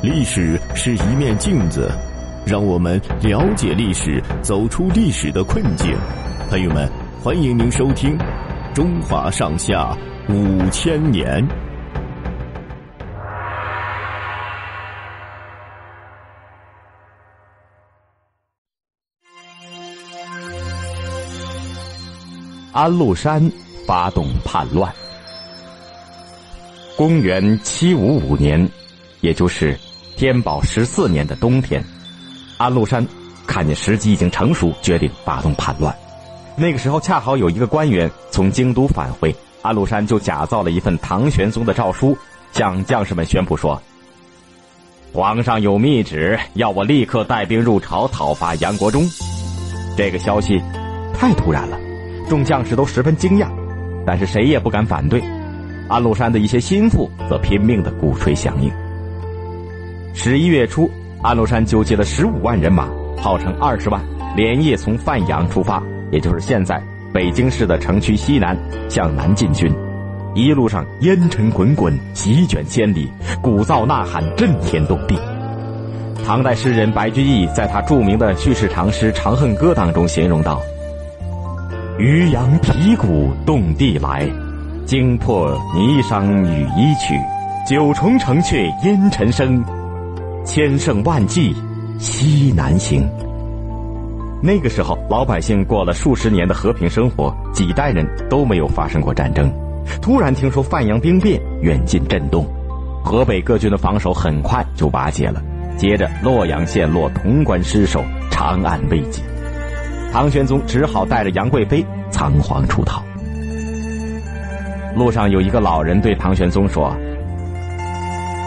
历史是一面镜子，让我们了解历史，走出历史的困境。朋友们，欢迎您收听《中华上下五千年》。安禄山发动叛乱。公元七五五年，也就是天宝十四年的冬天，安禄山看见时机已经成熟，决定发动叛乱。那个时候，恰好有一个官员从京都返回，安禄山就假造了一份唐玄宗的诏书，向将士们宣布说：“皇上有密旨，要我立刻带兵入朝讨伐杨国忠。”这个消息太突然了。众将士都十分惊讶，但是谁也不敢反对。安禄山的一些心腹则拼命的鼓吹响应。十一月初，安禄山纠集了十五万人马，号称二十万，连夜从范阳出发，也就是现在北京市的城区西南，向南进军。一路上烟尘滚滚，席卷千里，鼓噪呐喊，震天动地。唐代诗人白居易在他著名的叙事长诗《长恨歌》当中形容道。渔阳鼙鼓动地来，惊破霓裳羽衣曲。九重城阙烟尘生，千乘万骑西南行。那个时候，老百姓过了数十年的和平生活，几代人都没有发生过战争。突然听说范阳兵变，远近震动，河北各军的防守很快就瓦解了。接着，洛阳陷落，潼关失守，长安危急。唐玄宗只好带着杨贵妃仓皇出逃。路上有一个老人对唐玄宗说：“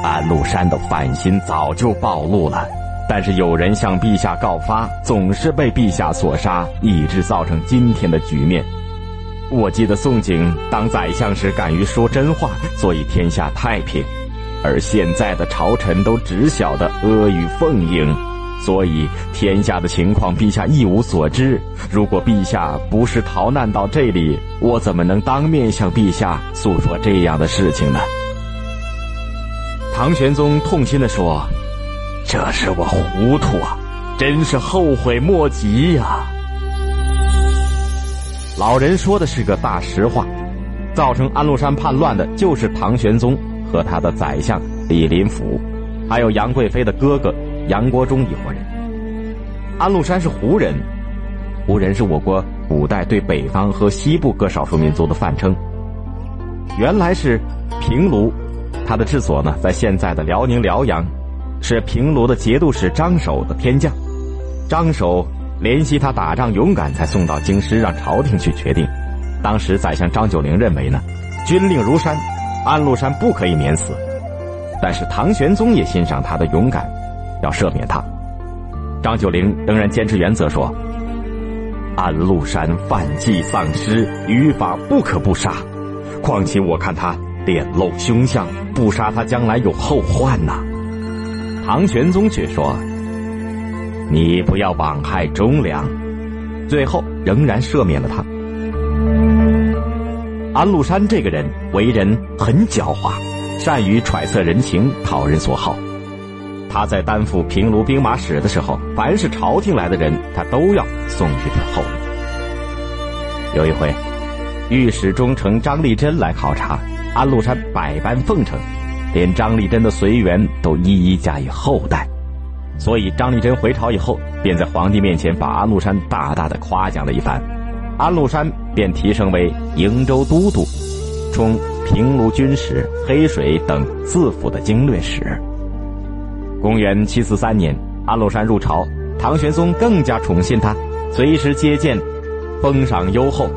安禄山的反心早就暴露了，但是有人向陛下告发，总是被陛下所杀，以致造成今天的局面。我记得宋璟当宰相时敢于说真话，所以天下太平，而现在的朝臣都只晓得阿谀奉迎。”所以天下的情况，陛下一无所知。如果陛下不是逃难到这里，我怎么能当面向陛下诉说这样的事情呢？唐玄宗痛心的说：“这是我糊涂啊，真是后悔莫及呀。”老人说的是个大实话，造成安禄山叛乱的就是唐玄宗和他的宰相李林甫，还有杨贵妃的哥哥。杨国忠一伙人，安禄山是胡人，胡人是我国古代对北方和西部各少数民族的泛称。原来是平卢，他的治所呢在现在的辽宁辽阳，是平卢的节度使张守的天将。张守怜惜他打仗勇敢，才送到京师让朝廷去决定。当时宰相张九龄认为呢，军令如山，安禄山不可以免死。但是唐玄宗也欣赏他的勇敢。要赦免他，张九龄仍然坚持原则说：“安禄山犯忌丧失，于法不可不杀。况且我看他脸露凶相，不杀他将来有后患呐。”唐玄宗却说：“你不要枉害忠良。”最后仍然赦免了他。安禄山这个人为人很狡猾，善于揣测人情，讨人所好。他在担负平卢兵马使的时候，凡是朝廷来的人，他都要送一份厚礼。有一回，御史中丞张立珍来考察，安禄山百般奉承，连张立珍的随员都一一加以厚待。所以张立珍回朝以后，便在皇帝面前把安禄山大大的夸奖了一番。安禄山便提升为瀛州都督，充平卢军使、黑水等四府的经略使。公元七四三年，安禄山入朝，唐玄宗更加宠信他，随时接见，封赏优厚。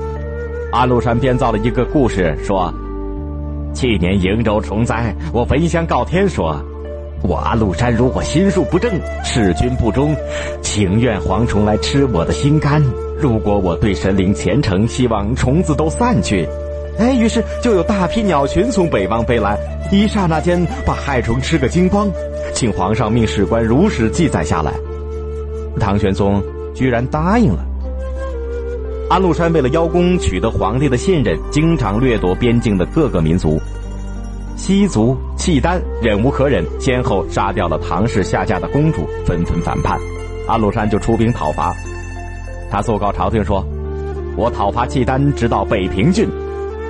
安禄山编造了一个故事，说：去年瀛州虫灾，我焚香告天说，我安禄山如果心术不正，弑君不忠，情愿蝗虫来吃我的心肝。如果我对神灵虔诚，希望虫子都散去。哎，于是就有大批鸟群从北方飞来，一刹那间把害虫吃个精光。请皇上命史官如实记载下来。唐玄宗居然答应了。安禄山为了邀功，取得皇帝的信任，经常掠夺边境的各个民族。西族、契丹忍无可忍，先后杀掉了唐氏下嫁的公主，纷纷反叛。安禄山就出兵讨伐。他奏告朝廷说：“我讨伐契丹，直到北平郡，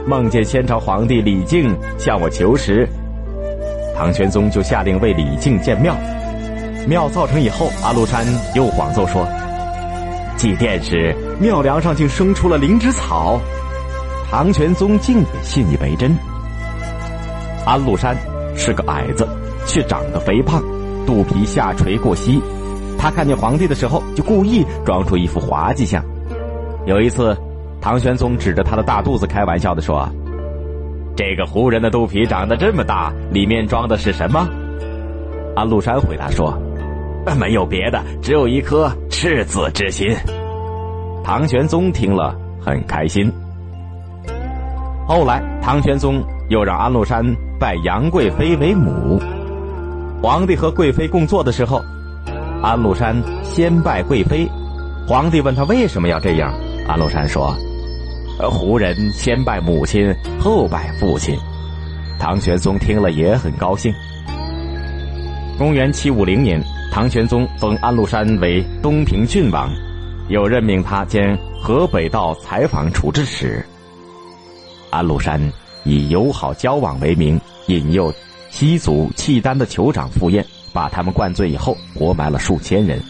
梦见先朝皇帝李靖向我求食。唐玄宗就下令为李靖建庙。庙造成以后，安禄山又谎奏说，祭奠时庙梁上竟生出了灵芝草。唐玄宗竟也信以为真。安禄山是个矮子，却长得肥胖，肚皮下垂过膝。他看见皇帝的时候，就故意装出一副滑稽相。有一次，唐玄宗指着他的大肚子开玩笑的说：“这个胡人的肚皮长得这么大，里面装的是什么？”安禄山回答说：“没有别的，只有一颗赤子之心。”唐玄宗听了很开心。后来，唐玄宗又让安禄山拜杨贵妃为母。皇帝和贵妃共坐的时候。安禄山先拜贵妃，皇帝问他为什么要这样，安禄山说：“胡人先拜母亲，后拜父亲。”唐玄宗听了也很高兴。公元七五零年，唐玄宗封安禄山为东平郡王，又任命他兼河北道采访处置使。安禄山以友好交往为名，引诱西族契丹的酋长赴宴。把他们灌醉以后，活埋了数千人，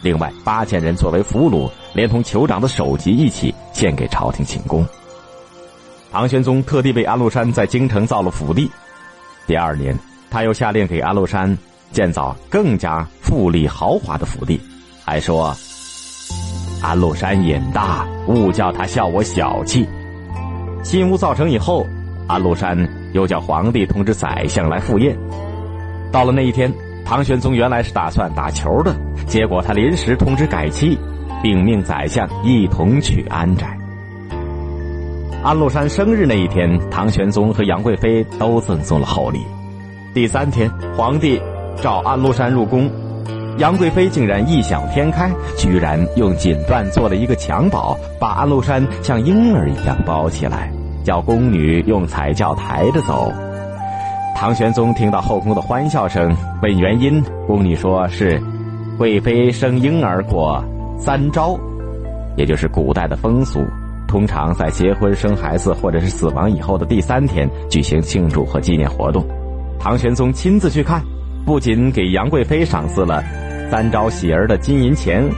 另外八千人作为俘虏，连同酋长的首级一起献给朝廷请功。唐玄宗特地为安禄山在京城造了府邸，第二年，他又下令给安禄山建造更加富丽豪华的府邸，还说：“安禄山瘾大，勿叫他笑我小气。”新屋造成以后，安禄山又叫皇帝通知宰相来赴宴，到了那一天。唐玄宗原来是打算打球的，结果他临时通知改期，并命宰相一同去安宅。安禄山生日那一天，唐玄宗和杨贵妃都赠送了厚礼。第三天，皇帝召安禄山入宫，杨贵妃竟然异想天开，居然用锦缎做了一个襁褓，把安禄山像婴儿一样包起来，叫宫女用彩轿抬着走。唐玄宗听到后宫的欢笑声，问原因，宫女说是贵妃生婴儿过三朝，也就是古代的风俗，通常在结婚、生孩子或者是死亡以后的第三天举行庆祝和纪念活动。唐玄宗亲自去看，不仅给杨贵妃赏赐了三朝喜儿的金银钱，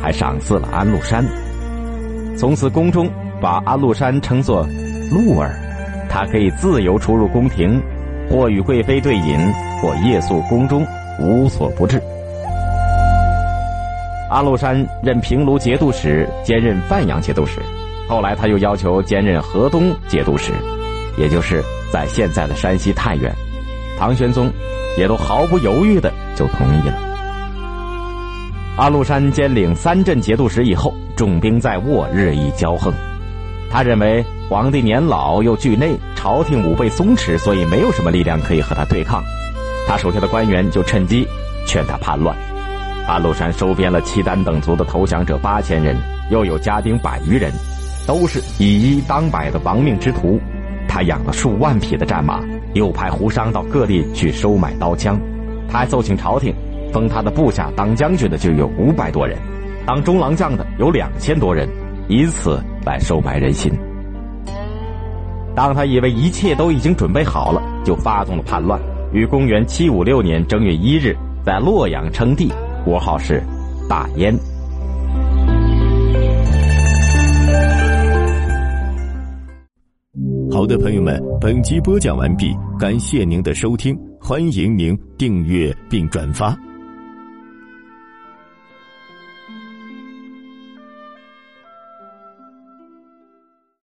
还赏赐了安禄山。从此宫中把安禄山称作禄儿，他可以自由出入宫廷。或与贵妃对饮，或夜宿宫中，无所不至。安禄山任平卢节度使，兼任范阳节度使。后来他又要求兼任河东节度使，也就是在现在的山西太原。唐玄宗也都毫不犹豫的就同意了。安禄山兼领三镇节度使以后，重兵在握，日益骄横。他认为皇帝年老又惧内，朝廷武备松弛，所以没有什么力量可以和他对抗。他手下的官员就趁机劝他叛乱。安禄山收编了契丹等族的投降者八千人，又有家丁百余人，都是以一当百的亡命之徒。他养了数万匹的战马，又派胡商到各地去收买刀枪。他还奏请朝廷，封他的部下当将军的就有五百多人，当中郎将的有两千多人。以此来收买人心。当他以为一切都已经准备好了，就发动了叛乱。于公元七五六年正月一日，在洛阳称帝，国号是大燕。的，朋友们，本集播讲完毕，感谢您的收听，欢迎您订阅并转发。